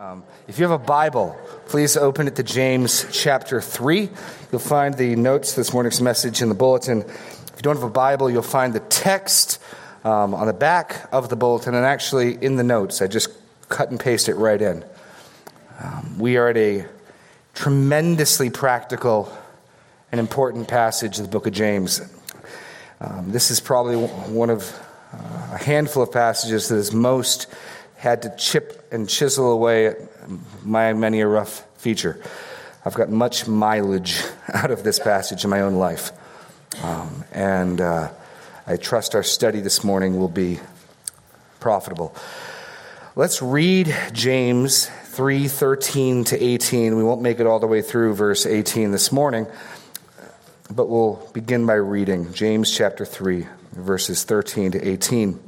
Um, if you have a Bible, please open it to James chapter 3. You'll find the notes this morning's message in the bulletin. If you don't have a Bible, you'll find the text um, on the back of the bulletin and actually in the notes. I just cut and paste it right in. Um, we are at a tremendously practical and important passage of the book of James. Um, this is probably one of uh, a handful of passages that is most had to chip and chisel away at my many a rough feature. I've got much mileage out of this passage in my own life. Um, and uh, I trust our study this morning will be profitable. Let's read James 3:13 to 18. We won't make it all the way through verse 18 this morning, but we'll begin by reading James chapter 3 verses 13 to 18.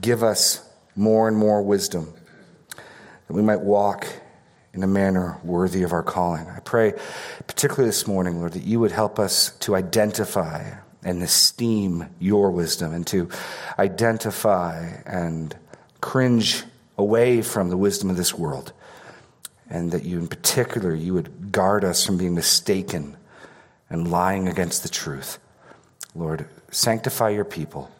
give us more and more wisdom that we might walk in a manner worthy of our calling. I pray, particularly this morning, Lord, that you would help us to identify and esteem your wisdom and to identify and cringe away from the wisdom of this world. And that you, in particular, you would guard us from being mistaken and lying against the truth. Lord, sanctify your people.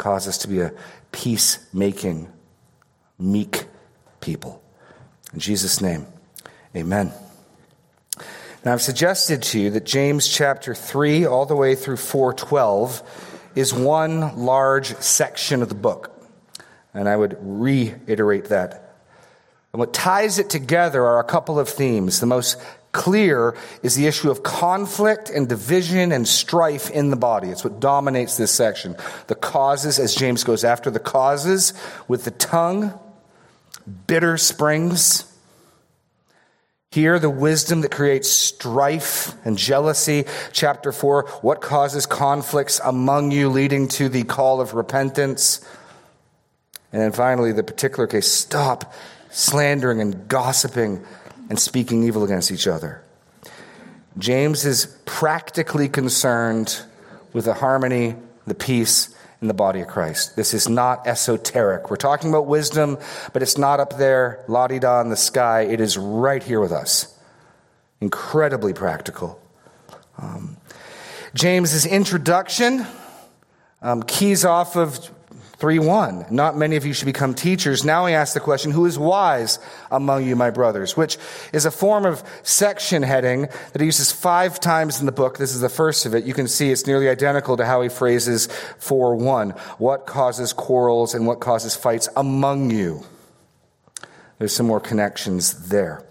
Cause us to be a peacemaking, meek people. In Jesus' name, amen. Now, I've suggested to you that James chapter 3, all the way through 412, is one large section of the book. And I would reiterate that. And what ties it together are a couple of themes. The most clear is the issue of conflict and division and strife in the body. It's what dominates this section. The causes, as James goes after the causes with the tongue, bitter springs. Here, the wisdom that creates strife and jealousy. Chapter 4, what causes conflicts among you, leading to the call of repentance. And then finally, the particular case stop slandering and gossiping and speaking evil against each other. James is practically concerned with the harmony, the peace in the body of Christ. This is not esoteric. We're talking about wisdom, but it's not up there, la di da in the sky. It is right here with us. Incredibly practical. Um, James's introduction um, keys off of 3 1. Not many of you should become teachers. Now he asks the question, Who is wise among you, my brothers? Which is a form of section heading that he uses five times in the book. This is the first of it. You can see it's nearly identical to how he phrases 4 1. What causes quarrels and what causes fights among you? There's some more connections there.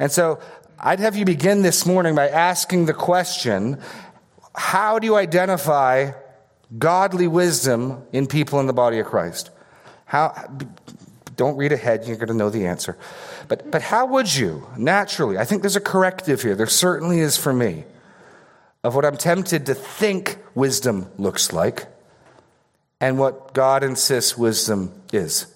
And so I'd have you begin this morning by asking the question How do you identify godly wisdom in people in the body of Christ. How, don't read ahead, you're going to know the answer. But, but how would you, naturally, I think there's a corrective here, there certainly is for me, of what I'm tempted to think wisdom looks like and what God insists wisdom is.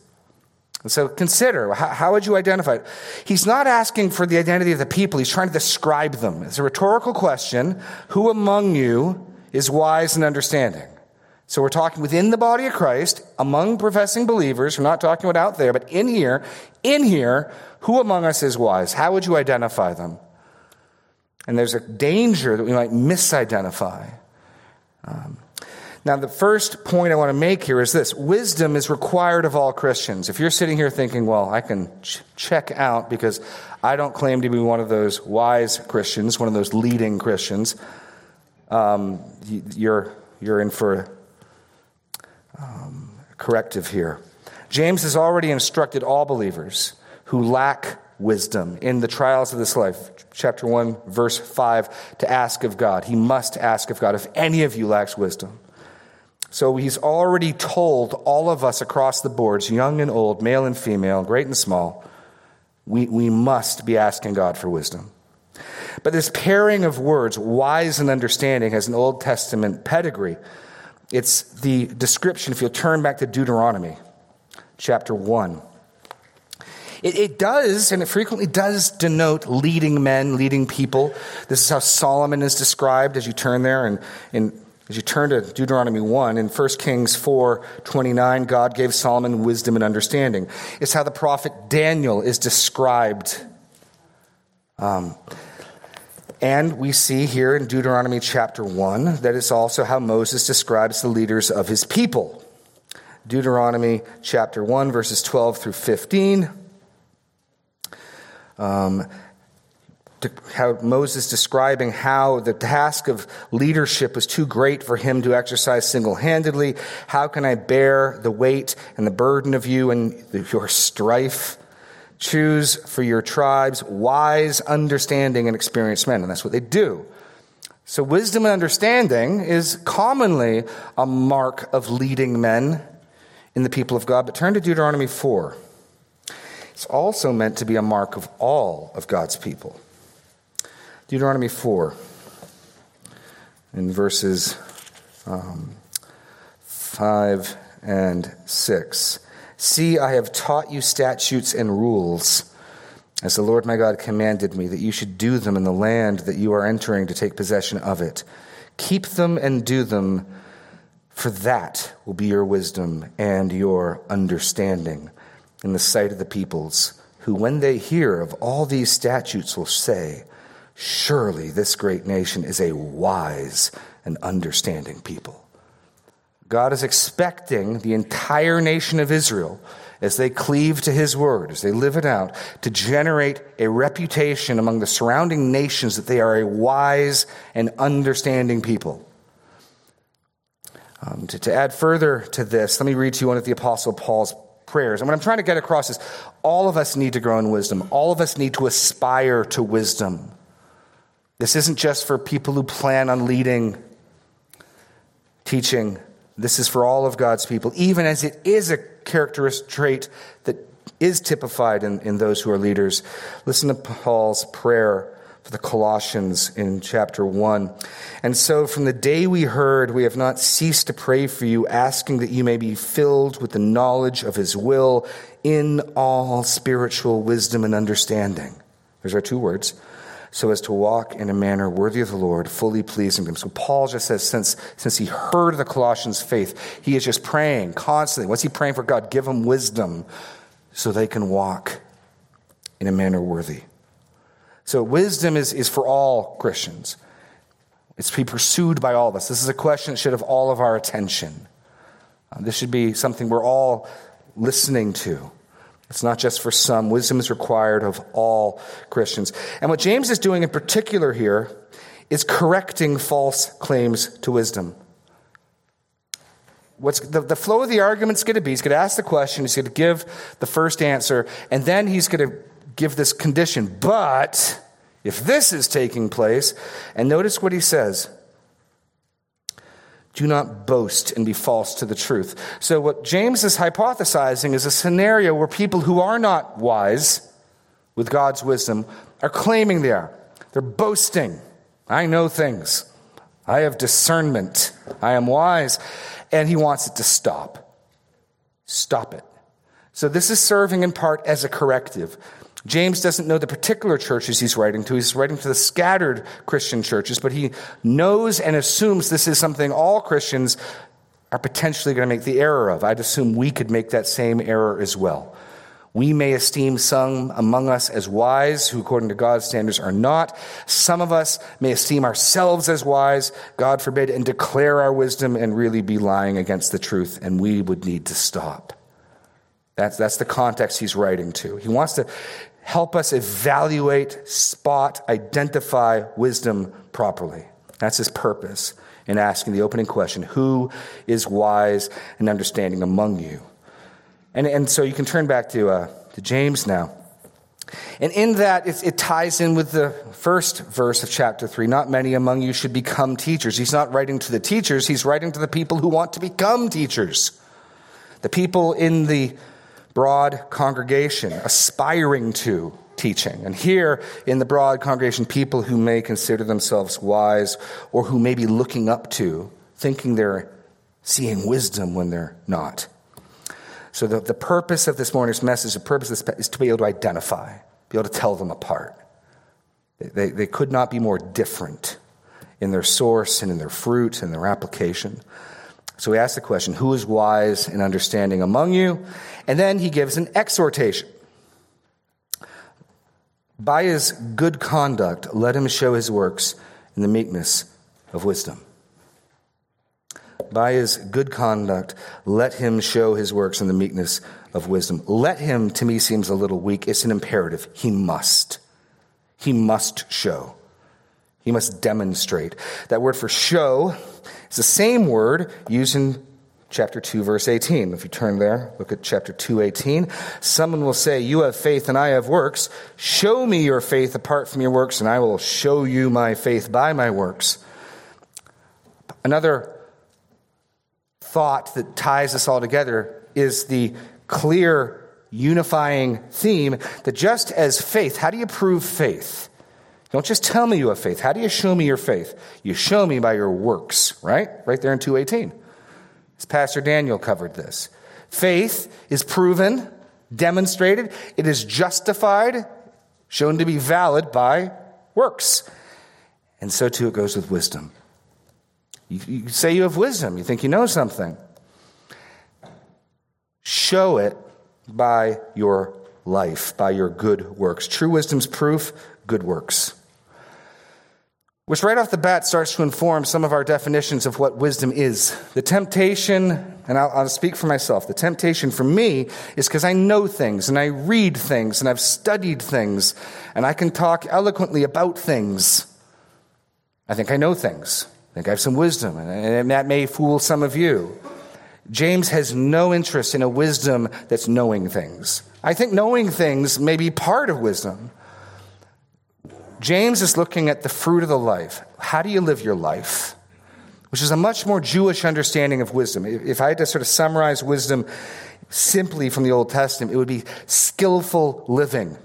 And so consider how, how, would you identify it? He's not asking for the identity of the people, he's trying to describe them. It's a rhetorical question Who among you is wise and understanding? So we're talking within the body of Christ, among professing believers. We're not talking about out there, but in here, in here, who among us is wise? How would you identify them? And there's a danger that we might misidentify. Um, Now, the first point I want to make here is this wisdom is required of all Christians. If you're sitting here thinking, well, I can ch- check out because I don't claim to be one of those wise Christians, one of those leading Christians, um, you're, you're in for um, corrective here. James has already instructed all believers who lack wisdom in the trials of this life. Chapter 1, verse 5, to ask of God. He must ask of God if any of you lacks wisdom. So he's already told all of us across the boards, young and old, male and female, great and small, we, we must be asking God for wisdom. But this pairing of words, wise and understanding, has an Old Testament pedigree. It's the description, if you'll turn back to Deuteronomy chapter 1. It, it, does, and it frequently does denote leading men, leading people. This is how Solomon is described as you turn there. And, and as you turn to Deuteronomy 1, in 1 Kings 4 29, God gave Solomon wisdom and understanding. It's how the prophet Daniel is described. Um, and we see here in Deuteronomy chapter 1 that it's also how Moses describes the leaders of his people. Deuteronomy chapter 1, verses 12 through 15 um, how Moses describing how the task of leadership was too great for him to exercise single handedly. How can I bear the weight and the burden of you and your strife? Choose for your tribes wise, understanding, and experienced men. And that's what they do. So, wisdom and understanding is commonly a mark of leading men in the people of God. But turn to Deuteronomy 4. It's also meant to be a mark of all of God's people. Deuteronomy 4, in verses um, 5 and 6. See, I have taught you statutes and rules, as the Lord my God commanded me, that you should do them in the land that you are entering to take possession of it. Keep them and do them, for that will be your wisdom and your understanding in the sight of the peoples, who, when they hear of all these statutes, will say, Surely this great nation is a wise and understanding people. God is expecting the entire nation of Israel, as they cleave to his word, as they live it out, to generate a reputation among the surrounding nations that they are a wise and understanding people. Um, to, to add further to this, let me read to you one of the Apostle Paul's prayers. And what I'm trying to get across is all of us need to grow in wisdom. All of us need to aspire to wisdom. This isn't just for people who plan on leading, teaching. This is for all of God's people, even as it is a characteristic trait that is typified in, in those who are leaders. Listen to Paul's prayer for the Colossians in chapter 1. And so, from the day we heard, we have not ceased to pray for you, asking that you may be filled with the knowledge of his will in all spiritual wisdom and understanding. There's our two words. So as to walk in a manner worthy of the Lord, fully pleasing him. So Paul just says, since, since he heard the Colossians' faith, he is just praying constantly. What's he praying for God? Give them wisdom so they can walk in a manner worthy. So wisdom is, is for all Christians. It's to be pursued by all of us. This is a question that should have all of our attention. Uh, this should be something we're all listening to. It's not just for some. Wisdom is required of all Christians. And what James is doing in particular here is correcting false claims to wisdom. What's the, the flow of the argument is going to be he's going to ask the question, he's going to give the first answer, and then he's going to give this condition. But if this is taking place, and notice what he says do not boast and be false to the truth. So, what James is hypothesizing is a scenario where people who are not wise with God's wisdom are claiming they are. They're boasting. I know things. I have discernment. I am wise. And he wants it to stop. Stop it. So, this is serving in part as a corrective. James doesn't know the particular churches he's writing to. He's writing to the scattered Christian churches, but he knows and assumes this is something all Christians are potentially going to make the error of. I'd assume we could make that same error as well. We may esteem some among us as wise, who according to God's standards are not. Some of us may esteem ourselves as wise, God forbid, and declare our wisdom and really be lying against the truth, and we would need to stop. That's, that's the context he's writing to. He wants to help us evaluate, spot, identify wisdom properly. That's his purpose in asking the opening question Who is wise and understanding among you? And, and so you can turn back to, uh, to James now. And in that, it, it, ties in with the first verse of chapter 3. Not many among you should become teachers. He's not writing to the teachers, he's writing to the people who want to become teachers. The people in the broad congregation aspiring to teaching. And here in the broad congregation, people who may consider themselves wise or who may be looking up to, thinking they're seeing wisdom when they're not. So, the, the purpose of this morning's message, the purpose is to be able to identify, be able to tell them apart. They, they could not be more different in their source and in their fruit and their application. So he asks the question, who is wise and understanding among you? And then he gives an exhortation. By his good conduct, let him show his works in the meekness of wisdom. By his good conduct, let him show his works in the meekness of wisdom. Let him, to me, seems a little weak. It's an imperative. He must. He must show. He must demonstrate. That word for show is the same word used in chapter 2 verse 18 if you turn there look at chapter 2 18 someone will say you have faith and i have works. Show me your faith apart from your works and i will show you my faith by my works. Another thought that ties us all together is the clear unifying theme that just as faith how do you prove faith don't just tell me you have faith. How do you show me your faith? You show me by your works, right? Right there in 218. As Pastor Daniel covered this. Faith is proven, demonstrated, it is justified, shown to be valid by works. And so too it goes with wisdom. You, you say you have wisdom, you think you know something. Show it by your life, by your good works. True wisdom's proof, good works which right off the bat starts to inform some of our definitions of what wisdom is. The temptation, and I'll, I'll speak for myself, the temptation for me is because I know things and I read things and I've studied things and I can talk eloquently about things. I think I know things. I think I have some wisdom, and that may fool some of you. James has no interest in a wisdom that's knowing things. I think knowing things may be part of wisdom. James is looking at the fruit of the life. How do you live your life? Which is a much more Jewish understanding of wisdom. If I had to sort of summarize wisdom simply from the Old Testament, it would be skillful living.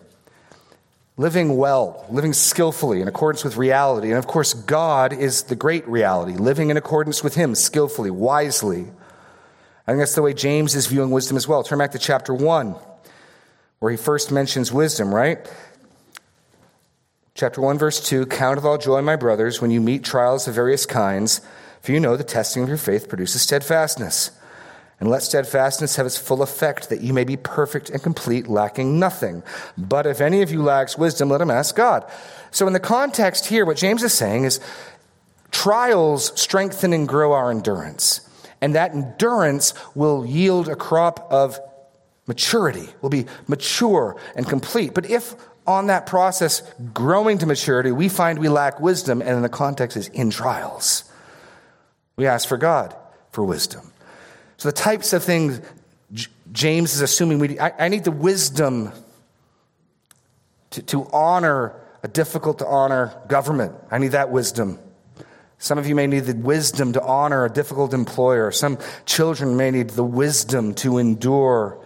Living well, living skillfully in accordance with reality. And of course, God is the great reality, living in accordance with Him skillfully, wisely. I think that's the way James is viewing wisdom as well. Turn back to chapter 1, where he first mentions wisdom, right? Chapter 1, verse 2 Count it all joy, my brothers, when you meet trials of various kinds, for you know the testing of your faith produces steadfastness. And let steadfastness have its full effect, that you may be perfect and complete, lacking nothing. But if any of you lacks wisdom, let him ask God. So, in the context here, what James is saying is trials strengthen and grow our endurance. And that endurance will yield a crop of maturity, will be mature and complete. But if on that process, growing to maturity, we find we lack wisdom, and in the context is in trials. We ask for God for wisdom. So, the types of things James is assuming we I, I need the wisdom to, to honor a difficult to honor government. I need that wisdom. Some of you may need the wisdom to honor a difficult employer. Some children may need the wisdom to endure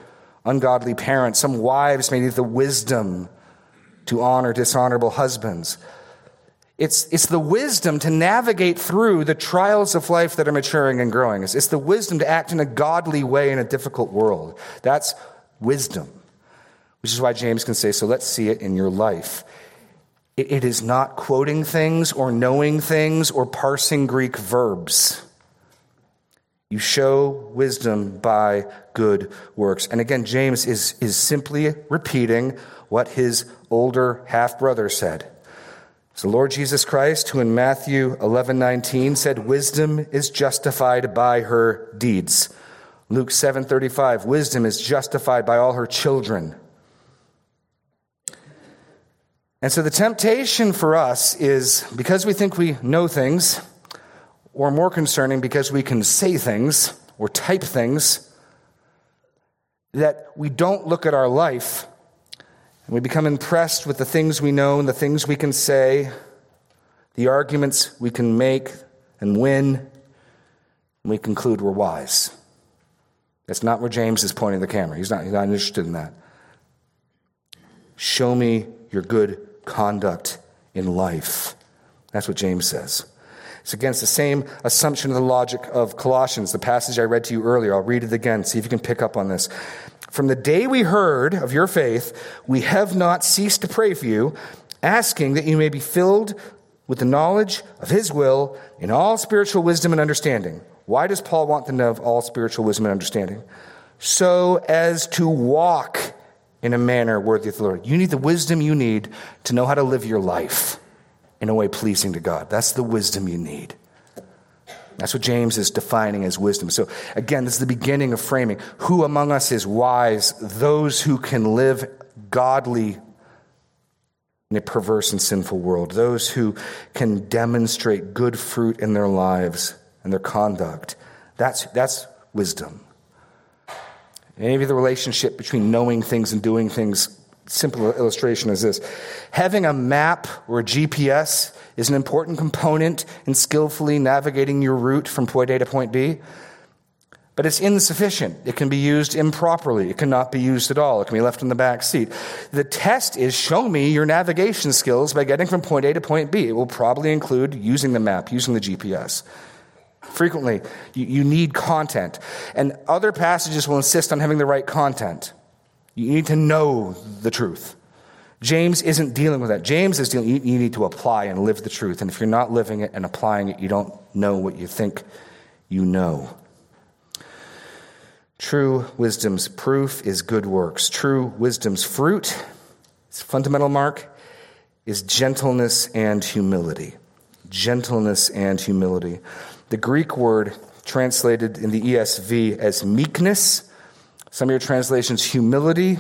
ungodly parents. Some wives may need the wisdom to honor dishonorable husbands. It's, it's the wisdom to navigate through the trials of life that are maturing and growing. It's, it's the wisdom to act in a godly way in a difficult world. That's wisdom, which is why James can say, So let's see it in your life. it, it is not quoting things or knowing things or parsing Greek verbs. You show wisdom by good works. And again, James is, is simply repeating what his older half brother said. The Lord Jesus Christ who in Matthew 11 19 said, Wisdom is justified by her deeds. Luke 7 35, wisdom is justified by all her children. And so the temptation for us is because we think we know things, or more concerning, because we can say things or type things, that we don't look at our life and we become impressed with the things we know and the things we can say, the arguments we can make and win, and we conclude we're wise. That's not where James is pointing the camera. He's not, he's not interested in that. Show me your good conduct in life. That's what James says. It's against the same assumption of the logic of Colossians, the passage I read to you earlier. I'll read it again, see if you can pick up on this. From the day we heard of your faith, we have not ceased to pray for you, asking that you may be filled with the knowledge of his will in all spiritual wisdom and understanding. Why does Paul want them to have all spiritual wisdom and understanding? So as to walk in a manner worthy of the Lord. You need the wisdom you need to know how to live your life in a way pleasing to God. That's the wisdom you need. That's what James is defining as wisdom. So, again, this is the beginning of framing. Who among us is wise? Those who can live godly in a perverse and sinful world. Those who can demonstrate good fruit in their lives and their conduct. That's, that's wisdom. Maybe the relationship between knowing things and doing things, simple illustration is this. Having a map or a GPS is an important component in skillfully navigating your route from point A to point B. But it's insufficient. It can be used improperly. It cannot be used at all. It can be left in the back seat. The test is show me your navigation skills by getting from point A to point B. It will probably include using the map, using the GPS. Frequently, you, you need content. And other passages will insist on having the right content. You need to know the truth. James isn't dealing with that. James is dealing, you, need to apply and live the truth. And if you're not living it and applying it, you don't know what you think you know. True wisdom's proof is good works. True wisdom's fruit, its fundamental mark, is gentleness and humility. Gentleness and humility. The Greek word translated in the ESV as meekness, some of your translations, humility,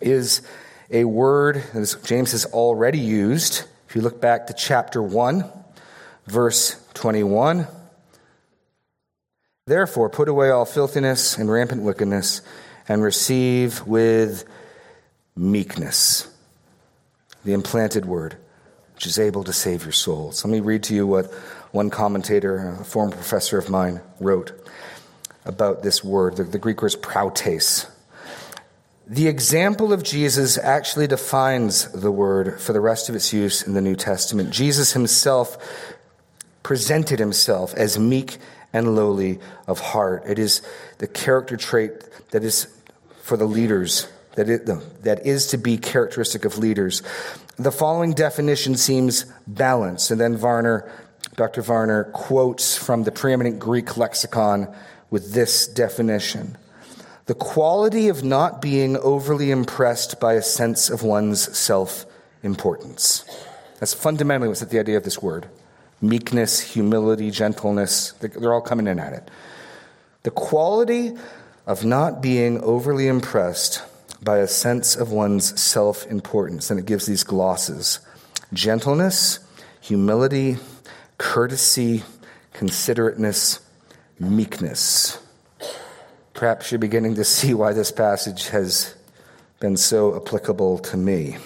is a word that James has already used. If you look back to chapter 1, verse 21, Therefore, put away all filthiness and rampant wickedness, and receive with meekness the implanted word, which is able to save your souls. Let me read to you what one commentator, a former professor of mine, wrote about this word. The, the Greek word is prautes. The example of Jesus actually defines the word for the rest of its use in the New Testament. Jesus himself presented himself as meek and lowly of heart. It is the character trait that is for the leaders, that, it, that is to be characteristic of leaders. The following definition seems balanced, and then Varner Dr. Varner quotes from the preeminent Greek lexicon with this definition the quality of not being overly impressed by a sense of one's self importance. That's fundamentally what's at the idea of this word meekness, humility, gentleness. They're all coming in at it. The quality of not being overly impressed by a sense of one's self importance. And it gives these glosses gentleness, humility, courtesy, considerateness, meekness. Perhaps you're beginning to see why this passage has been so applicable to me.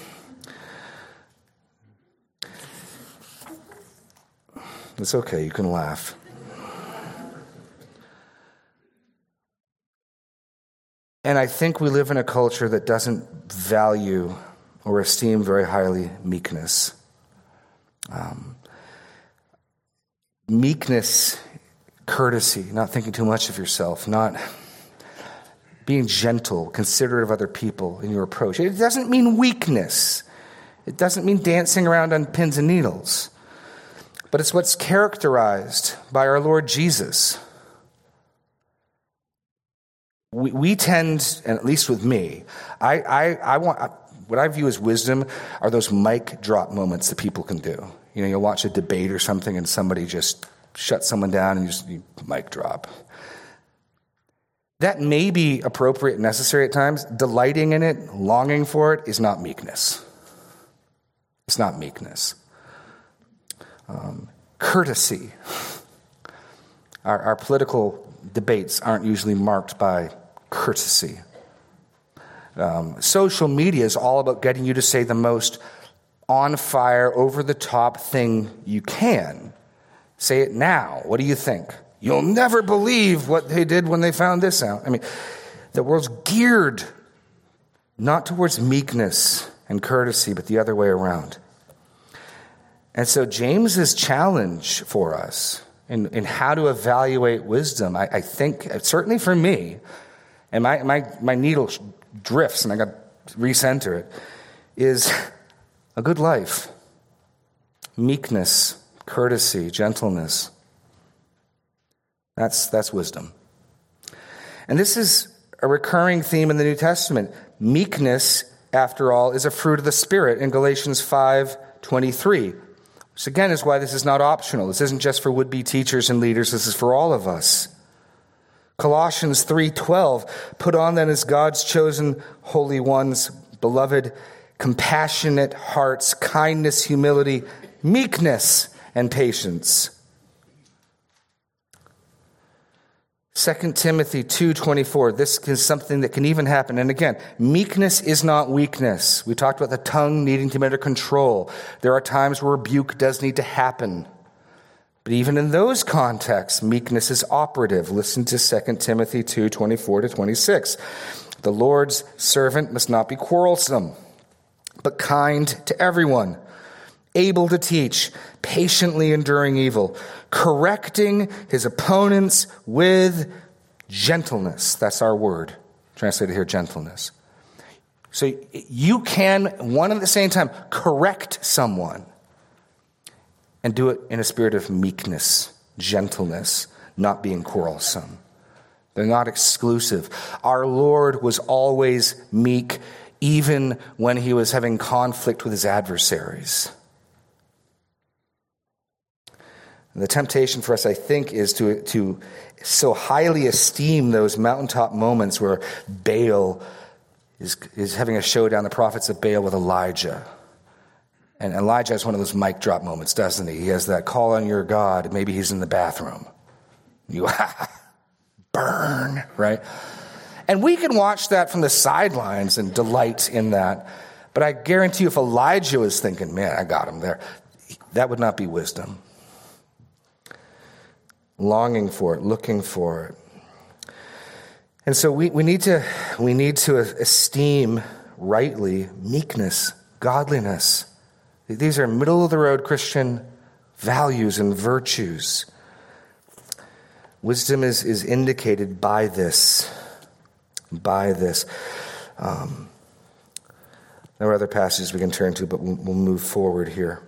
It's okay, you can laugh. And I think we live in a culture that doesn't value or esteem very highly meekness. Um, meekness, courtesy, not thinking too much of yourself, not being gentle, considerate of other people in your approach. It doesn't mean weakness. It doesn't mean dancing around on pins and needles. But it's what's characterized by our Lord Jesus. we, we tend, and at least with me, I, I, I want, what I view as wisdom are those mic drop moments that people can do. You know, you'll watch a debate or something and somebody just shuts someone down and you just you mic drop. That may be appropriate and necessary at times. Delighting in it, longing for it, is not meekness. It's not meekness. Um, courtesy. Our, our political debates aren't usually marked by courtesy. Um, social media is all about getting you to say the most on fire, over the top thing you can. Say it now. What do you think? You'll never believe what they did when they found this out. I mean, the world's geared not towards meekness and courtesy, but the other way around. And so, James's challenge for us in, in how to evaluate wisdom, I, I think, certainly for me, and my, my, my needle drifts and I got to recenter it, is a good life, meekness, courtesy, gentleness. That's, that's wisdom. And this is a recurring theme in the New Testament. Meekness, after all, is a fruit of the Spirit in Galatians 5 23. Which again is why this is not optional. This isn't just for would be teachers and leaders, this is for all of us. Colossians 3:12 put on then as God's chosen holy ones beloved compassionate hearts kindness humility meekness and patience. 2 Timothy 2:24 this is something that can even happen. And again meekness is not weakness. We talked about the tongue needing to be under control. There are times where rebuke does need to happen. But even in those contexts, meekness is operative. Listen to 2 Timothy 2:24 to 26. The Lord's servant must not be quarrelsome, but kind to everyone, able to teach, patiently enduring evil, correcting his opponents with gentleness. That's our word, translated here gentleness. So you can, one at the same time, correct someone and do it in a spirit of meekness, gentleness, not being quarrelsome. They're not exclusive. Our Lord was always meek, even when he was having conflict with his adversaries. And the temptation for us, I think, is to, to so highly esteem those mountaintop moments where Baal is, is having a showdown, the prophets of Baal with Elijah. And Elijah has one of those mic drop moments, doesn't he? He has that call on your God. Maybe he's in the bathroom. You burn, right? And we can watch that from the sidelines and delight in that. But I guarantee you, if Elijah was thinking, man, I got him there, that would not be wisdom. Longing for it, looking for it. And so we, we, need to, we need to esteem rightly meekness, godliness. These are middle of the road Christian values and virtues. Wisdom is, is indicated by this. By this. Um, there are other passages we can turn to, but we'll, we'll move forward here.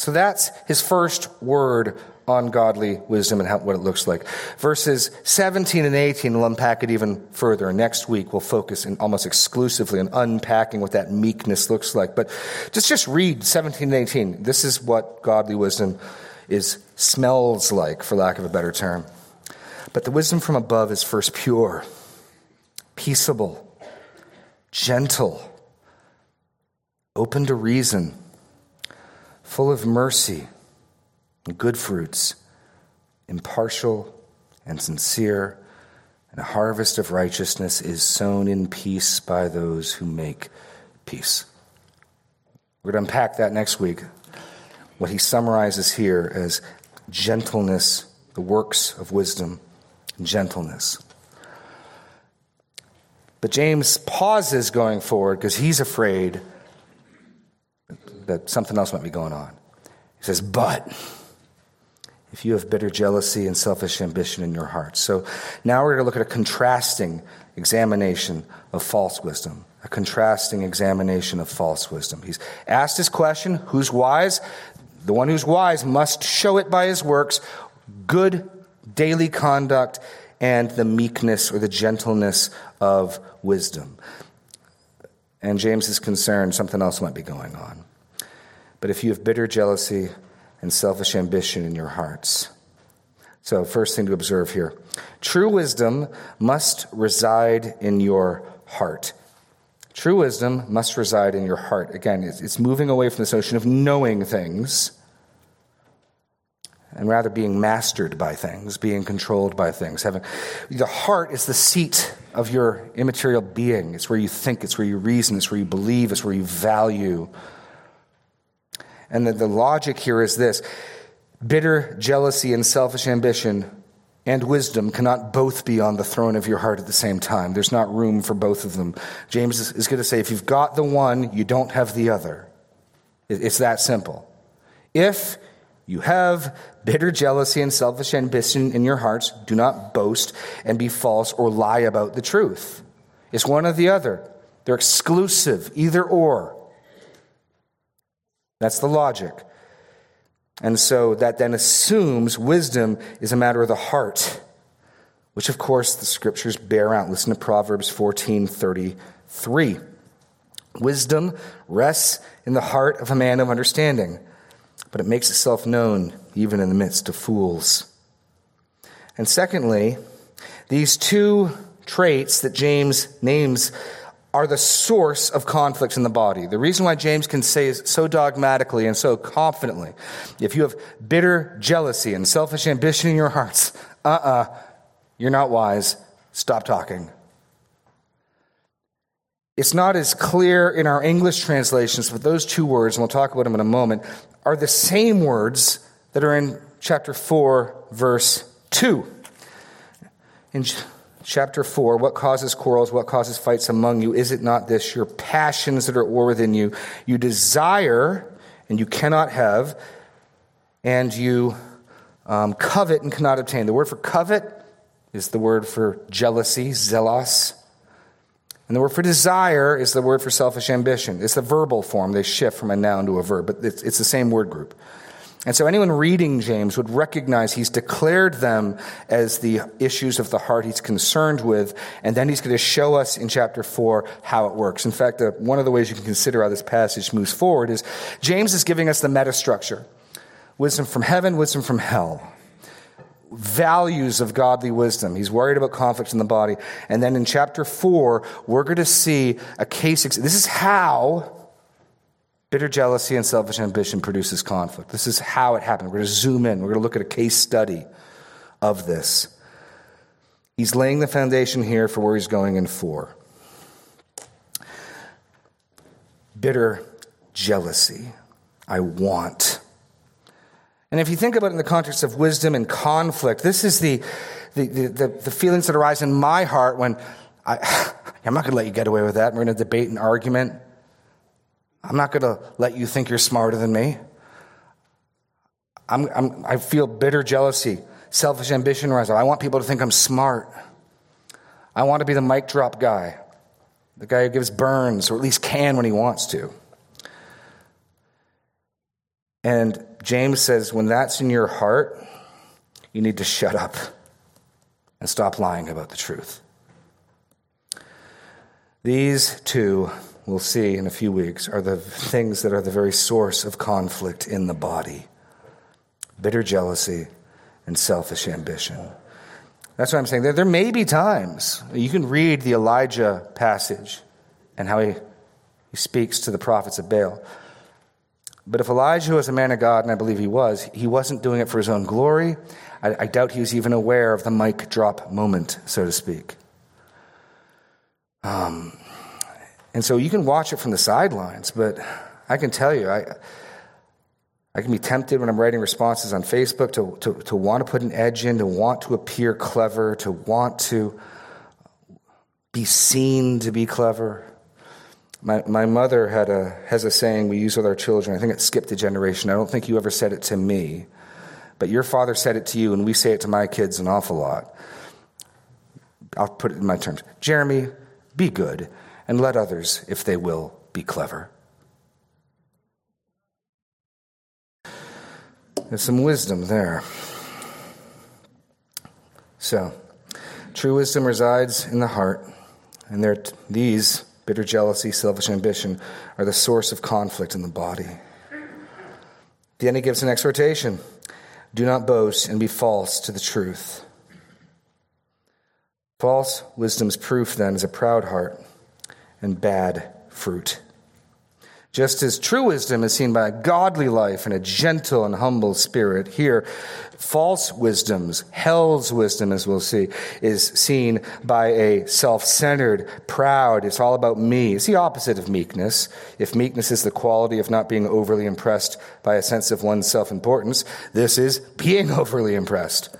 So that's his first word on godly wisdom and how, what it looks like. Verses 17 and 18 will unpack it even further. Next week we'll focus in almost exclusively on unpacking what that meekness looks like. But just, just read 17 and 18. This is what godly wisdom is, smells like, for lack of a better term. But the wisdom from above is first pure, peaceable, gentle, open to reason, full of mercy and good fruits, impartial and sincere, and a harvest of righteousness is sown in peace by those who make peace. We're going to unpack that next week. What he summarizes here as gentleness, the works of wisdom, gentleness. But James pauses going forward because he's afraid that something else might be going on. He says, But if you have bitter jealousy and selfish ambition in your heart. So now we're going to look at a contrasting examination of false wisdom. A contrasting examination of false wisdom. He's asked his question who's wise? The one who's wise must show it by his works, good daily conduct, and the meekness or the gentleness of wisdom. And James is concerned something else might be going on. But if you have bitter jealousy and selfish ambition in your hearts, so, first thing to observe here true wisdom must reside in your heart. True wisdom must reside in your heart. Again, it's moving away from this notion of knowing things and rather being mastered by things, being controlled by things. Having, the heart is the seat of your immaterial being. It's where you think, it's where you reason, it's where you believe, it's where you value. And the, the logic here is this bitter jealousy and selfish ambition and wisdom cannot both be on the throne of your heart at the same time. There's not room for both of them. James is going to say if you've got the one, you don't have the other. It's that simple. If you have bitter jealousy and selfish ambition in your hearts, do not boast and be false or lie about the truth. It's one or the other. They're exclusive, either or. That's the logic. And so that then assumes wisdom is a matter of the heart, which of course the scriptures bear out. Listen to Proverbs 14 33. Wisdom rests in the heart of a man of understanding, but it makes itself known even in the midst of fools. And secondly, these two traits that James names are the source of conflicts in the body. The reason why James can say so dogmatically and so confidently, if you have bitter jealousy and selfish ambition in your hearts, uh uh-uh, uh, you are not wise, stop talking. It's not as clear in our English translations, but those two words, and we'll talk about them in a moment, are the same words that are in chapter 4, verse 2. In chapter 4 what causes quarrels what causes fights among you? Is it not this your passions that are at war within you? You desire and you cannot have and you um, covet and cannot obtain. The word for covet is the word for jealousy zelos and the word for desire is the word for selfish ambition. It's the verbal form. They shift from a noun to a verb but it's, it's the same word group and so anyone reading James would recognize he's declared them as the issues of the heart he's concerned with, and then he's going to show us in chapter 4 how it works. In fact, uh, one of the ways you can consider how this passage moves forward is James is giving us the metastructure wisdom from heaven, wisdom from hell. Values of godly wisdom. He's worried about conflicts in the body. And then in chapter 4, we're going to see a case. This is how Bitter jealousy and selfish ambition produces conflict. This is how it happened. We're going to zoom in. We're going to look at a case study of this. He's laying the foundation here for where he's going in four. Bitter jealousy. I want. And if you think about it in the context of wisdom and conflict, this is the, the, the, the feelings that arise in my heart when I, I'm not going to let you get away with that. We're going to debate and argument. I'm not going to let you think you're smarter than me. I'm, I'm, i feel bitter jealousy, selfish ambition rise up. I want people to think I'm smart. I want to be the mic drop guy, the guy who gives burns, or at least can when he wants to. And James says, when that's in your heart, you need to shut up and stop lying about the truth. These two we'll see in a few weeks, are the things that are the very source of conflict in the body bitter jealousy and selfish ambition. That's what I'm saying. There, there may be times you can read the Elijah passage and how he, he speaks to the prophets of Baal. But if Elijah was a man of God, and I believe he was, he wasn't doing it for his own glory. I, I doubt he was even aware of the mic drop moment, so to speak. Um, and so you can watch it from the sidelines, but I can tell you, I, I can be tempted when I'm writing responses on Facebook to, to, to want to put an edge in, to want to appear clever, to want to be seen to be clever. My, my mother had a, has a saying we use with our children. I think it skipped a generation. I don't think you ever said it to me, but your father said it to you, and we say it to my kids an awful lot. I'll put it in my terms. Jeremy, be good and let others, if they will, be clever. There's some wisdom there. So, True wisdom resides in the heart, and there, these bitter jealousy, selfish ambition are the source of conflict in the body. Then he gives an exhortation do not boast and be false to the truth. False wisdom's proof, then, is a proud heart and bad fruit. Just as true wisdom is seen by a godly life and a gentle and humble spirit, here, false wisdom's, hell's wisdom, as we'll see, is seen by a self centered, proud, it's all about me. It's the opposite of meekness. If meekness is the quality of not being overly impressed by a sense of one's self importance, this is being overly impressed.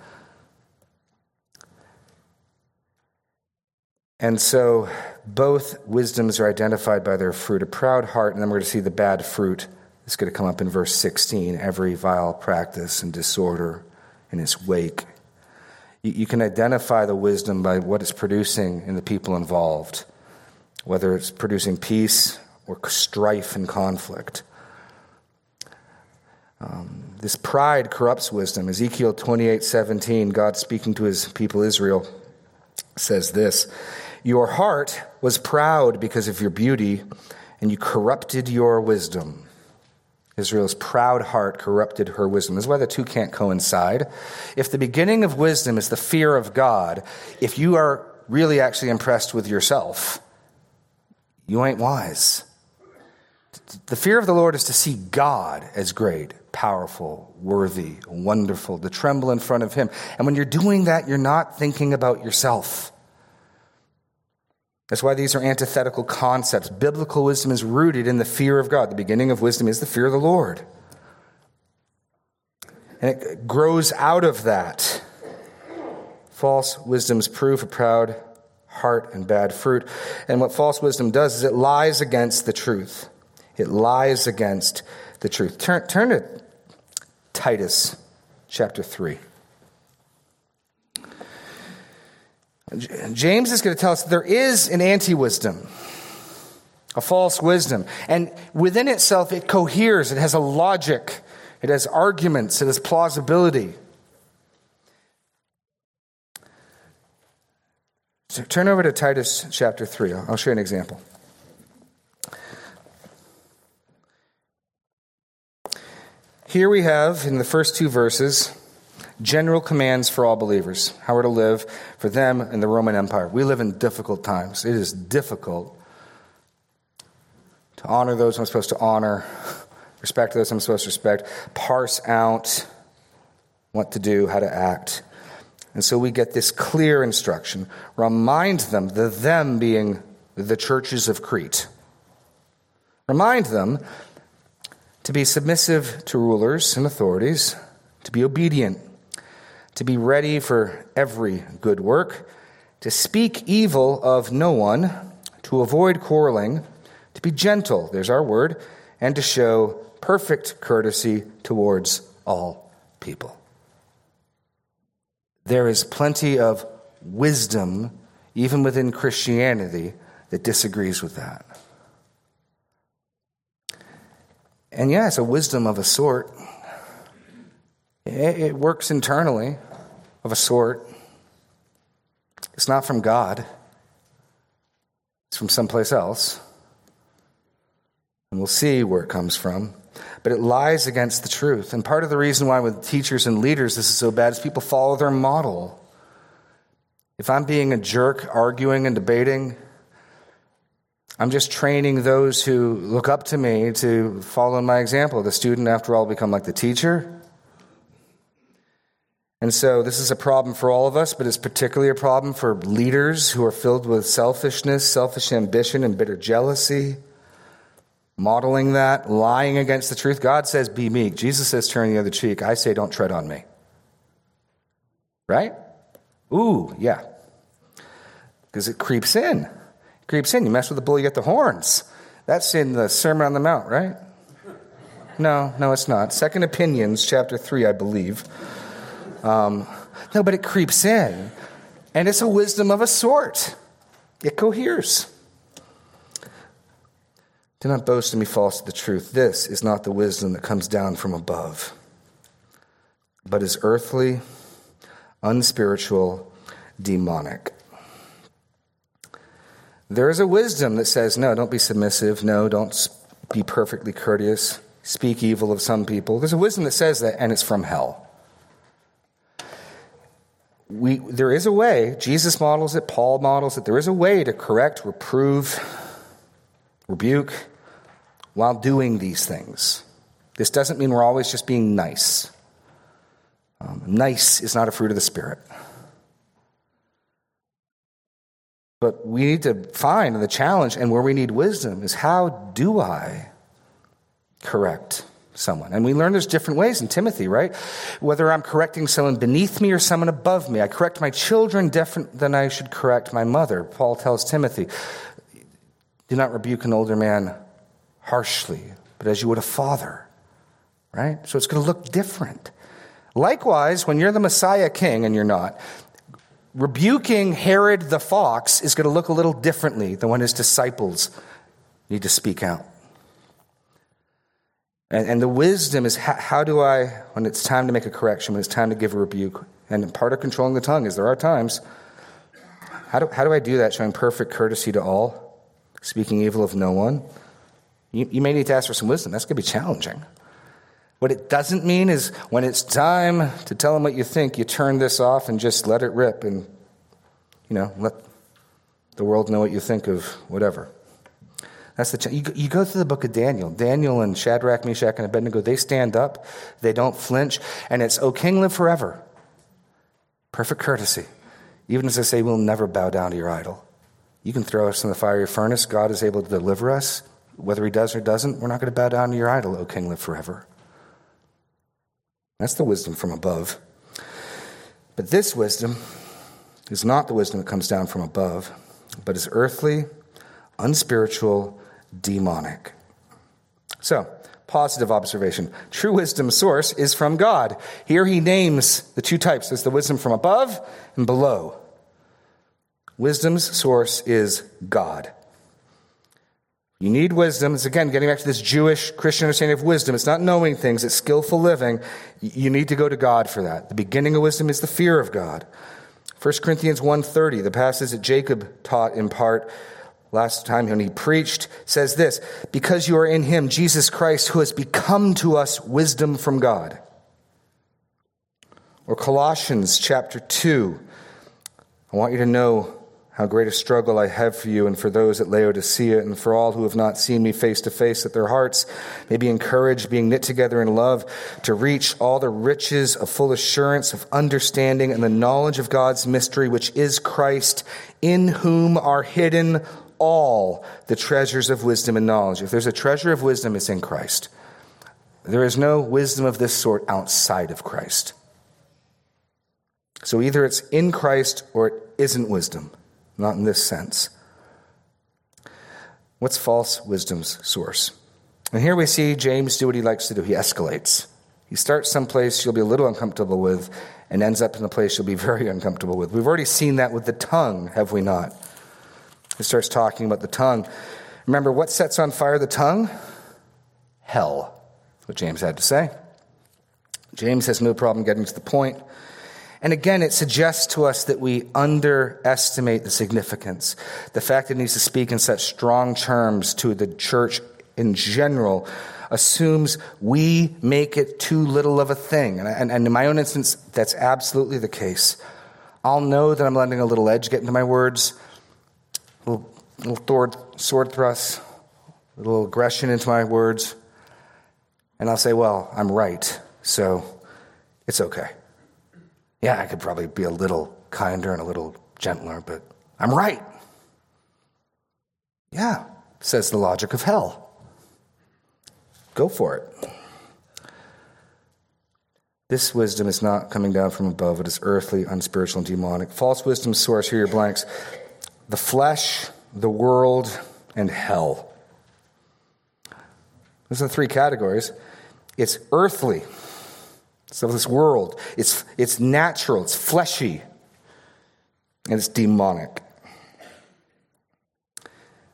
And so both wisdoms are identified by their fruit a proud heart, and then we're going to see the bad fruit. It's going to come up in verse 16 every vile practice and disorder in its wake. You, can identify the wisdom by what it's producing in the people involved, whether it's producing peace or strife and conflict. Um, this pride corrupts wisdom. Ezekiel 28 17, God speaking to his people Israel, says this your heart was proud because of your beauty, and you corrupted your wisdom. Israel's proud heart corrupted her wisdom. This is why the two can't coincide. If the beginning of wisdom is the fear of God, if you are really actually impressed with yourself, you ain't wise. The fear of the Lord is to see God as great, powerful, worthy, wonderful, to tremble in front of Him. And when you're doing that, you're not thinking about yourself. That's why these are antithetical concepts. Biblical wisdom is rooted in the fear of God. The beginning of wisdom is the fear of the Lord. And it grows out of that. False wisdom's proof a proud heart and bad fruit. And what false wisdom does is it lies against the truth. It lies against the truth. Turn, turn to Titus chapter 3. James is going to tell us there is an anti wisdom, a false wisdom. And within itself, it coheres, it has a logic, it has arguments, it has plausibility. So turn over to Titus chapter 3. I'll show you an example. Here we have in the first two verses general commands for all believers, how we're to live for them in the Roman Empire. We live in difficult times. It is difficult to honor those I'm supposed to honor, respect those I'm supposed to respect, parse out what to do, how to act. And so we get this clear instruction. Remind them, the them being the churches of Crete. Remind them to be submissive to rulers and authorities, to be obedient to be ready for every good work, to speak evil of no one, to avoid quarreling, to be gentle, there's our word, and to show perfect courtesy towards all people. There is plenty of wisdom, even within Christianity, that disagrees with that. And yeah, it's a wisdom of a sort. It, works internally of a sort. It's not from God, it's from someplace else. And we'll see where it comes from. But it lies against the truth. And part of the reason why, with teachers and leaders, this is so bad is people follow their model. If I'm being a jerk, arguing and debating, I'm just training those who look up to me to follow my example. The student, after all, become like the teacher. And so this is a problem for all of us, but it's particularly a problem for leaders who are filled with selfishness, selfish ambition, and bitter jealousy. Modeling that, lying against the truth. God says, be meek. Jesus says, turn the other cheek. I say, don't tread on me. Right? Ooh, yeah. Because it creeps in. It creeps in. You mess with the bull, you get the horns. That's in the Sermon on the Mount, right? No, no, it's not. Second Opinions, chapter 3, I believe. Um, no, but it creeps in. And it's a wisdom of a sort, it coheres. Do not boast and be false to the truth. This is not the wisdom that comes down from above, but is earthly, unspiritual, demonic. There is a wisdom that says, no, don't be submissive. No, don't be perfectly courteous. Speak evil of some people. There's a wisdom that says that, and it's from hell. We, there is a way, Jesus models it, Paul models it, there is a way to correct, reprove, rebuke while doing these things. This doesn't mean we're always just being nice. Um, nice is not a fruit of the Spirit. But we need to find the challenge, and where we need wisdom is how do I correct someone? And we learn there's different ways in Timothy, right? Whether I'm correcting someone beneath me or someone above me. I correct my children different than I should correct my mother. Paul tells Timothy, do not rebuke an older man harshly, but as you would a father, right? So it's going to look different. Likewise, when you're the Messiah king and you're not, rebuking Herod the fox is going to look a little differently than when his disciples need to speak out. And, and the wisdom is how, how, do I, when it's time to make a correction, when it's time to give a rebuke, and part of controlling the tongue is there are times, how do, how do I do that showing perfect courtesy to all, speaking evil of no one? You, you may need to ask for some wisdom. That's going to be challenging. What it doesn't mean is when it's time to tell them what you think, you turn this off and just let it rip and, you know, let the world know what you think of whatever. That's the ch- you, you go through the book of Daniel. Daniel and Shadrach, Meshach, and Abednego, they stand up, they don't flinch, and it's, O king, live forever. Perfect courtesy. Even as I say, we'll never bow down to your idol. You can throw us in the fiery furnace. God is able to deliver us. Whether he does or doesn't, we're not going to bow down to your idol, O king, live forever. That's the wisdom from above. But this wisdom is not the wisdom that comes down from above, but is earthly, unspiritual, demonic. So, positive observation. True wisdom source is from God. Here he names the two types. There's the wisdom from above and below. Wisdom's source is God. You need wisdom. It's again getting back to this Jewish Christian understanding of wisdom. It's not knowing things, it's skillful living. You need to go to God for that. The beginning of wisdom is the fear of God. 1 Corinthians 1:30, the passage that Jacob taught in part last time when he preached, says this, because you are in him, Jesus Christ, who has become to us wisdom from God. Or Colossians chapter 2. I want you to know how great a struggle I have for you and for those at Laodicea and for all who have not seen me face to face, that their hearts may be encouraged, being knit together in love, to reach all the riches of full assurance of understanding and the knowledge of God's mystery, which is Christ, in whom are hidden all the treasures of wisdom and knowledge. If there's a treasure of wisdom, it's in Christ. There is no wisdom of this sort outside of Christ. So either it's in Christ or it isn't wisdom not in this sense. What's false wisdom's source? And here we see James do what he likes to do. He escalates. He starts someplace you'll be a little uncomfortable with and ends up in a place you'll be very uncomfortable with. We've already seen that with the tongue, have we not? He starts talking about the tongue. Remember, what sets on fire the tongue? Hell. What James had to say. James has no problem getting to the point. And again, it suggests to us that we underestimate the significance. The fact that it needs to speak in such strong terms to the church in general assumes we make it too little of a thing. And, and, and in my own instance, that's absolutely the case. I'll know that I'm letting a little edge get into my words, little, little sword thrust, a little aggression into my words, and I'll say, well, I'm right, so it's okay yeah, I could probably be a little kinder and a little gentler, but I'm right. Yeah, says the logic of hell. Go for it. This wisdom is not coming down from above. It is earthly, unspiritual, and demonic. False wisdom source, here your blanks. The flesh, the world, and hell. Those are the three categories. It's earthly, so this world, it's, it's natural, it's fleshy, and it's demonic.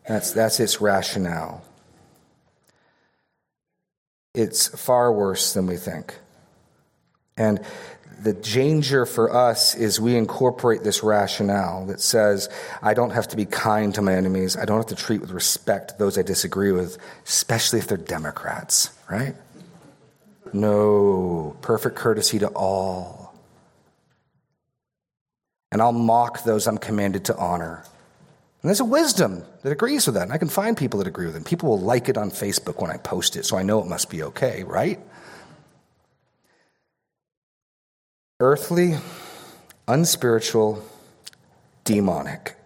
That's, that's its rationale. It's far worse than we think. And the danger for us is we incorporate this rationale that says, I don't have to be kind to my enemies. I don't have to treat with respect those I disagree with, especially if they're Democrats, right? No, perfect courtesy to all. And I'll mock those I'm commanded to honor. And there's a wisdom that agrees with that. And I can find people that agree with it. People will like it on Facebook when I post it, so I know it must be okay, right? Earthly, unspiritual, demonic.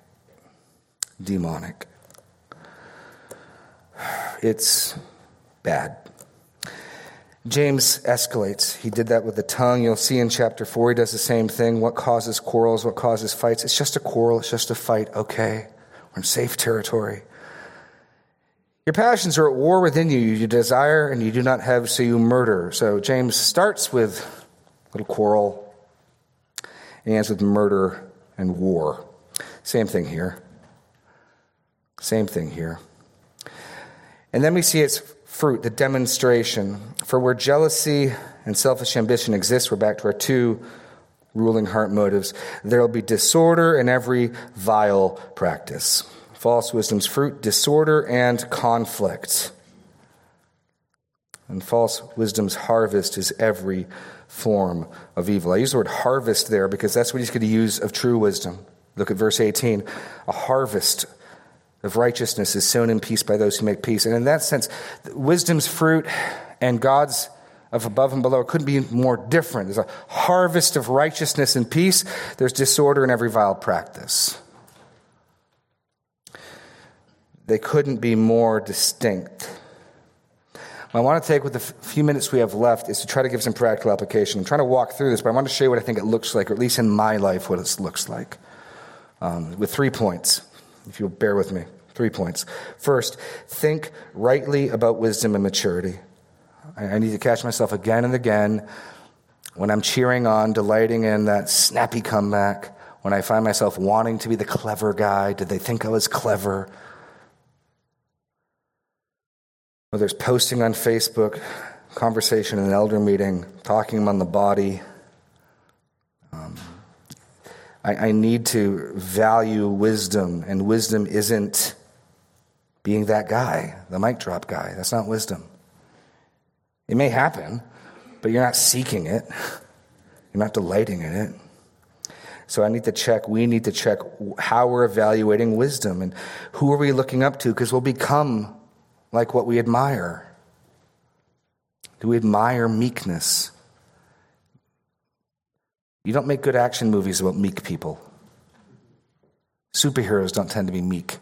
Demonic. It's bad. James escalates. He did that with the tongue. You'll see in chapter 4, he does the same thing. What causes quarrels? What causes fights? It's just a quarrel. It's just a fight. Okay. We're in safe territory. Your passions are at war within you. You desire and you do not have, so you murder. So James starts with little quarrel, and ends with murder and war. Same thing here. Same thing here. And then we see its fruit, the demonstration. For where jealousy and selfish ambition exist, we're back to our two ruling heart motives. There will be disorder in every vile practice. False wisdom's fruit, disorder and conflict. And false wisdom's harvest is every form of evil. I use the word harvest there because that's what he's going to use of true wisdom. Look at verse 18. A harvest of righteousness is sown in peace by those who make peace. And in that sense, wisdom's fruit and God's of above and below couldn't be more different. There's a harvest of righteousness and peace, there's disorder in every vile practice. They couldn't be more distinct. I want to take with the few minutes we have left is to try to give some practical application. I'm trying to walk through this, but I want to show you what I think it looks like, or at least in my life, what it looks like. Um, with three points, if you'll bear with me. Three points. First, think rightly about wisdom and maturity. I, I need to catch myself again and again when I'm cheering on, delighting in that snappy comeback, when I find myself wanting to be the clever guy. Did they think I was clever? Whether it's posting on Facebook, conversation in an elder meeting, talking on the body. Um, I, I need to value wisdom, and wisdom isn't being that guy, the mic drop guy. That's not wisdom. It may happen, but you're not seeking it, you're not delighting in it. So I need to check, we need to check how we're evaluating wisdom and who are we looking up to because we'll become like what we admire? Do we admire meekness? You don't make good action movies about meek people. Superheroes don't tend to be meek.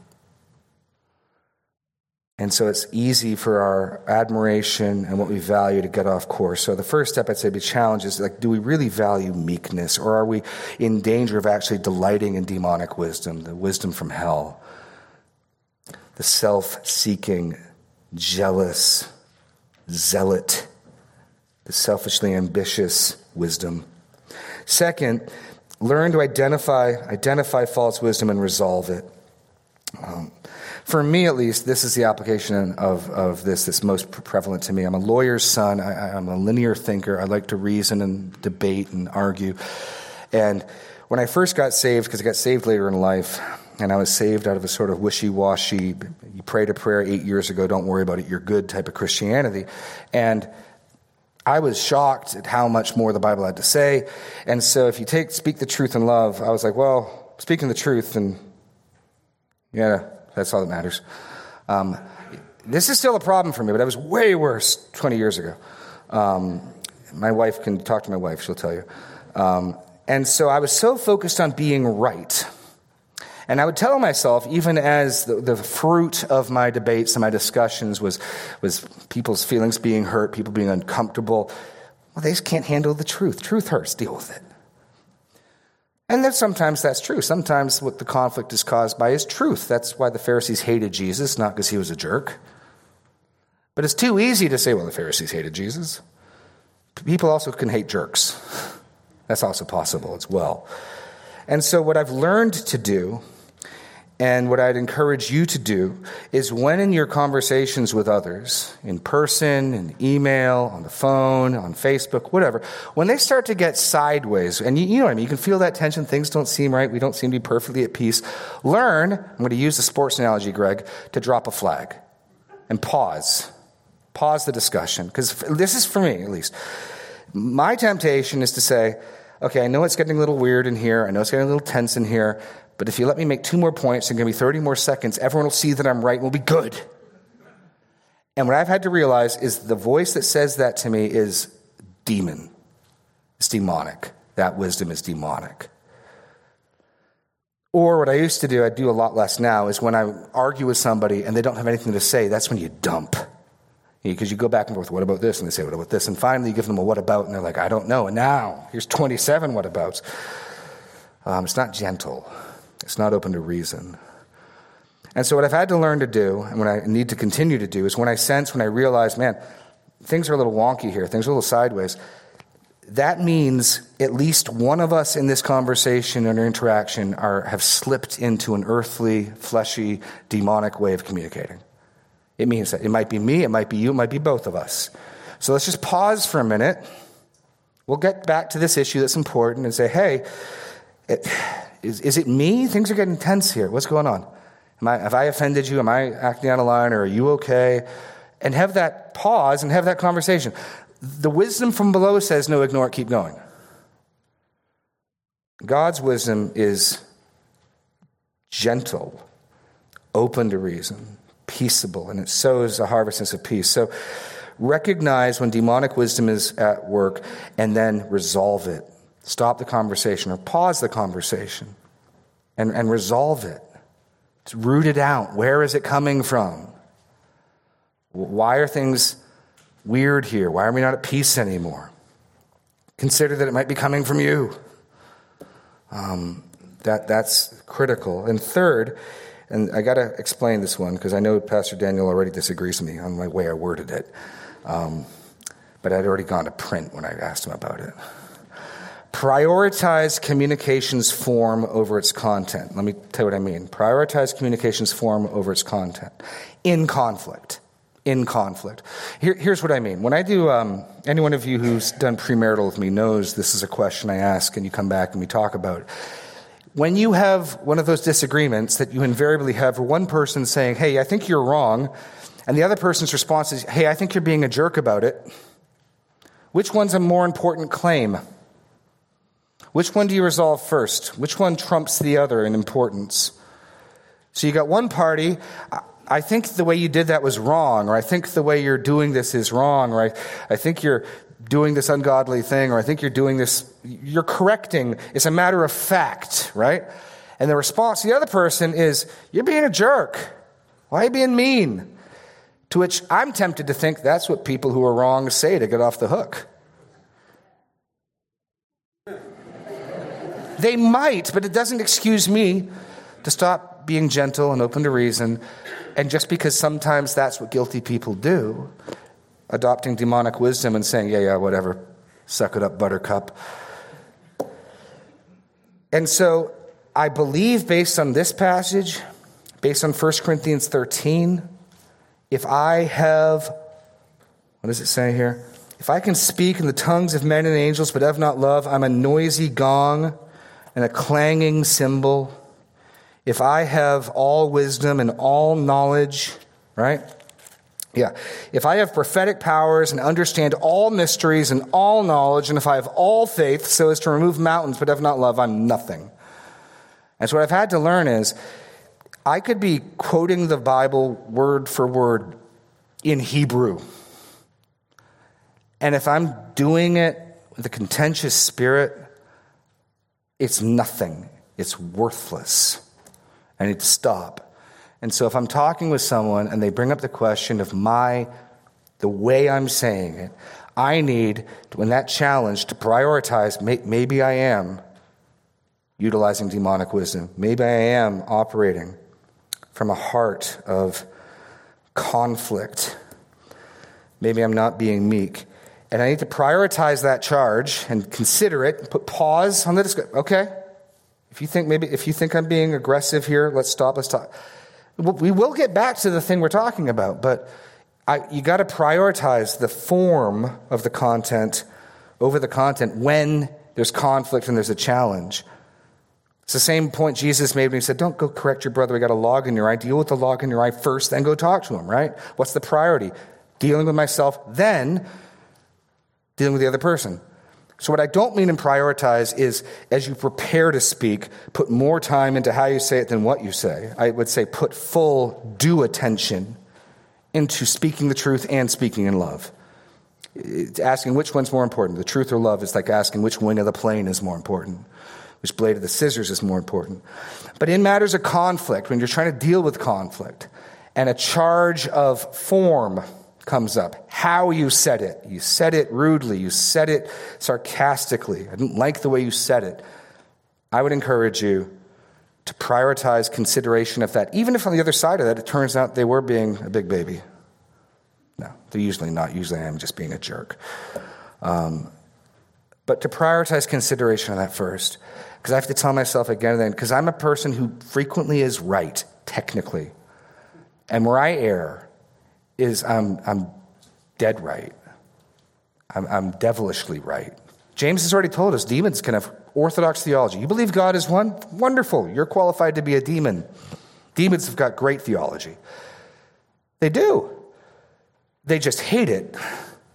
And so it's easy for our admiration and what we value to get off course. So the first step I'd say be challenge is like, do we really value meekness or are we in danger of actually delighting in demonic wisdom, the wisdom from hell, the self seeking jealous, zealot, the selfishly ambitious wisdom. Second, learn to identify, identify false wisdom and resolve it. Um, for me, at least, this is the application of, of this that's most prevalent to me. I'm a lawyer's son. I, I'm a linear thinker. I like to reason and debate and argue. And when I first got saved, because I got saved later in life, and I was saved out of a sort of wishy washy, you prayed a prayer eight years ago, don't worry about it, you're good type of Christianity. And I was shocked at how much more the Bible had to say. And so if you take speak the truth in love, I was like, well, speaking the truth, and yeah, that's all that matters. Um, this is still a problem for me, but I was way worse 20 years ago. Um, my wife can talk to my wife, she'll tell you. Um, and so I was so focused on being right and I would tell myself, even as the, the, fruit of my debates and my discussions was, was people's feelings being hurt, people being uncomfortable, well, they just can't handle the truth. Truth hurts, deal with it. And then sometimes that's true. Sometimes what the conflict is caused by is truth. That's why the Pharisees hated Jesus, not because he was a jerk. But it's too easy to say, well, the Pharisees hated Jesus. People also can hate jerks. That's also possible as well. And so, what I've learned to do And what I'd encourage you to do is when in your conversations with others, in person, in email, on the phone, on Facebook, whatever, when they start to get sideways, and you, you know what I mean, you can feel that tension, things don't seem right, we don't seem to be perfectly at peace, learn, I'm going to use the sports analogy, Greg, to drop a flag and pause. Pause the discussion, because this is for me at least. My temptation is to say, okay, I know it's getting a little weird in here, I know it's getting a little tense in here, but if you let me make two more points and give me 30 more seconds, everyone will see that I'm right and we'll be good. And what I've had to realize is the voice that says that to me is demon. It's demonic. That wisdom is demonic. Or what I used to do, I do a lot less now, is when I argue with somebody and they don't have anything to say, that's when you dump. Because you go back and forth, what about this? And they say, what about this? And finally you give them a what about, and they're like, I don't know. And now, here's 27 what abouts. Um, it's not gentle. It's not open to reason. And so, what I've had to learn to do, and what I need to continue to do, is when I sense, when I realize, man, things are a little wonky here, things are a little sideways, that means at least one of us in this conversation and interaction are, have slipped into an earthly, fleshy, demonic way of communicating. It means that it might be me, it might be you, it might be both of us. So let's just pause for a minute. We'll get back to this issue that's important and say, hey, it, is, is it me? Things are getting tense here. What's going on? Am I, have I offended you? Am I acting out of line or are you okay? And have that pause and have that conversation. The wisdom from below says, no, ignore it, keep going. God's wisdom is gentle, open to reason, peaceable, and it sows a harvestness of peace. So recognize when demonic wisdom is at work and then resolve it stop the conversation or pause the conversation and, and resolve it. Root it out. Where is it coming from? Why are things weird here? Why are we not at peace anymore? Consider that it might be coming from you. Um, that, that's critical. And third, and I got to explain this one because I know Pastor Daniel already disagrees with me on the way I worded it. Um, but I'd already gone to print when I asked him about it. Prioritize communications form over its content. Let me tell you what I mean. Prioritize communications form over its content. In conflict. In conflict. Here, here's what I mean. When I do, um, any one of you who's done premarital with me knows this is a question I ask and you come back and we talk about. When you have one of those disagreements that you invariably have, where one person saying, Hey, I think you're wrong, and the other person's response is, Hey, I think you're being a jerk about it, which one's a more important claim? Which one do you resolve first? Which one trumps the other in importance? So you got one party, I think the way you did that was wrong, or I think the way you're doing this is wrong, or I, I think you're doing this ungodly thing, or I think you're doing this, you're correcting. It's a matter of fact, right? And the response to the other person is, You're being a jerk. Why are you being mean? To which I'm tempted to think that's what people who are wrong say to get off the hook. They might, but it doesn't excuse me to stop being gentle and open to reason. And just because sometimes that's what guilty people do, adopting demonic wisdom and saying, yeah, yeah, whatever, suck it up, buttercup. And so I believe, based on this passage, based on 1 Corinthians 13, if I have, what does it say here? If I can speak in the tongues of men and angels but have not love, I'm a noisy gong and a clanging cymbal, if I have all wisdom and all knowledge, right? Yeah. If I have prophetic powers and understand all mysteries and all knowledge, and if I have all faith so as to remove mountains but have not love, I'm nothing. And so what I've had to learn is I could be quoting the Bible word for word in Hebrew. And if I'm doing it with a contentious spirit, it's nothing. It's worthless. I need to stop. And so if I'm talking with someone and they bring up the question of my, the way I'm saying it, I need, when that challenge, to prioritize, maybe I am utilizing demonic wisdom. Maybe I am operating from a heart of conflict. Maybe I'm not being meek. And I need to prioritize that charge and consider it, put pause on the discussion. Okay, If you think maybe if you think I'm being aggressive here, let's stop. Let's talk. We will get back to the thing we're talking about, but I, you got to prioritize the form of the content over the content when there's conflict and there's a challenge. It's the same point Jesus made when he said, Don't go correct your brother. We got a log in your eye. Deal with the log in your eye first, then go talk to him, right? What's the priority? Dealing with myself, then dealing with the other person. So, what I don't mean in prioritize is as you prepare to speak, put more time into how you say it than what you say. I would say put full due attention into speaking the truth and speaking in love. It's asking which one's more important, the truth or love, is like asking which wing of the plane is more important, which blade of the scissors is more important. But in matters of conflict, when you're trying to deal with conflict and a charge of form, comes up. How you said it. You said it rudely. You said it sarcastically. I didn't like the way you said it. I would encourage you to prioritize consideration of that, even if on the other side of that it turns out they were being a big baby. No, they're usually not. Usually I'm just being a jerk. Um, but to prioritize consideration of that first, because I have to tell myself again and then, because I'm a person who frequently is right, technically. And where I err, is I'm, I'm dead right. I'm, I'm devilishly right. James has already told us demons can have orthodox theology. You believe God is one? Wonderful. You're qualified to be a demon. Demons have got great theology. They do. They just hate it.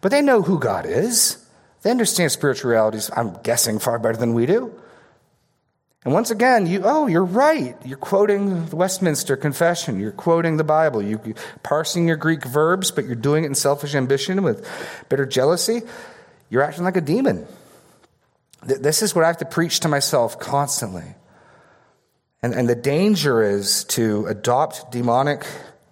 But they know who God is. They understand spiritual realities, I'm guessing, far better than we do. And once again, you, oh, you're right. You're quoting the Westminster Confession. You're quoting the Bible. You're parsing your Greek verbs, but you're doing it in selfish ambition with bitter jealousy. You're acting like a demon. This is what I have to preach to myself constantly. And, and the danger is to adopt demonic,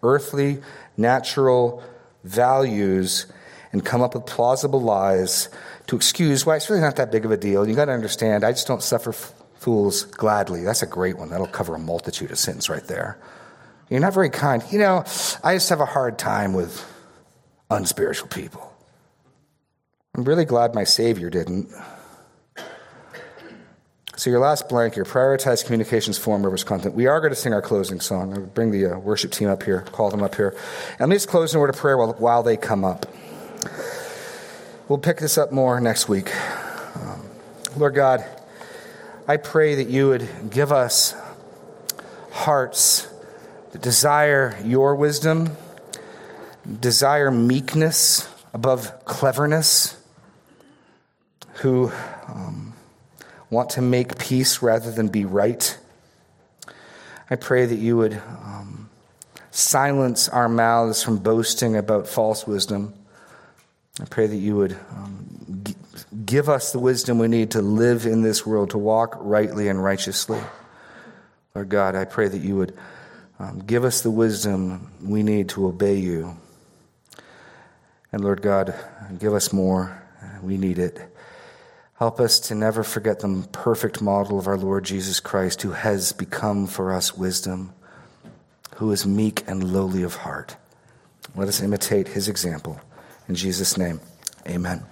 earthly, natural values and come up with plausible lies to excuse why it's really not that big of a deal. You got to understand, I just don't suffer fools gladly. That's a great one. That'll cover a multitude of sins right there. You're not very kind. You know, I just have a hard time with unspiritual people. I'm really glad my Savior didn't. So, your last blank, your prioritized communications form over content. We are going to sing our closing song. I'll bring the uh, worship team up here, call them up here. And let me just close in word of prayer while, while they come up. We'll pick this up more next week. Um, Lord God, I pray that you would give us hearts that desire your wisdom, desire meekness above cleverness, who um, want to make peace rather than be right. I pray that you would um, silence our mouths from boasting about false wisdom. I pray that you would um, give us the wisdom we need to live in this world, to walk rightly and righteously. Lord God, I pray that you would um, give us the wisdom we need to obey you. And Lord God, give us more. We need it. Help us to never forget the perfect model of our Lord Jesus Christ, who has become for us wisdom, who is meek and lowly of heart. Let us imitate his example. In Jesus' name, amen.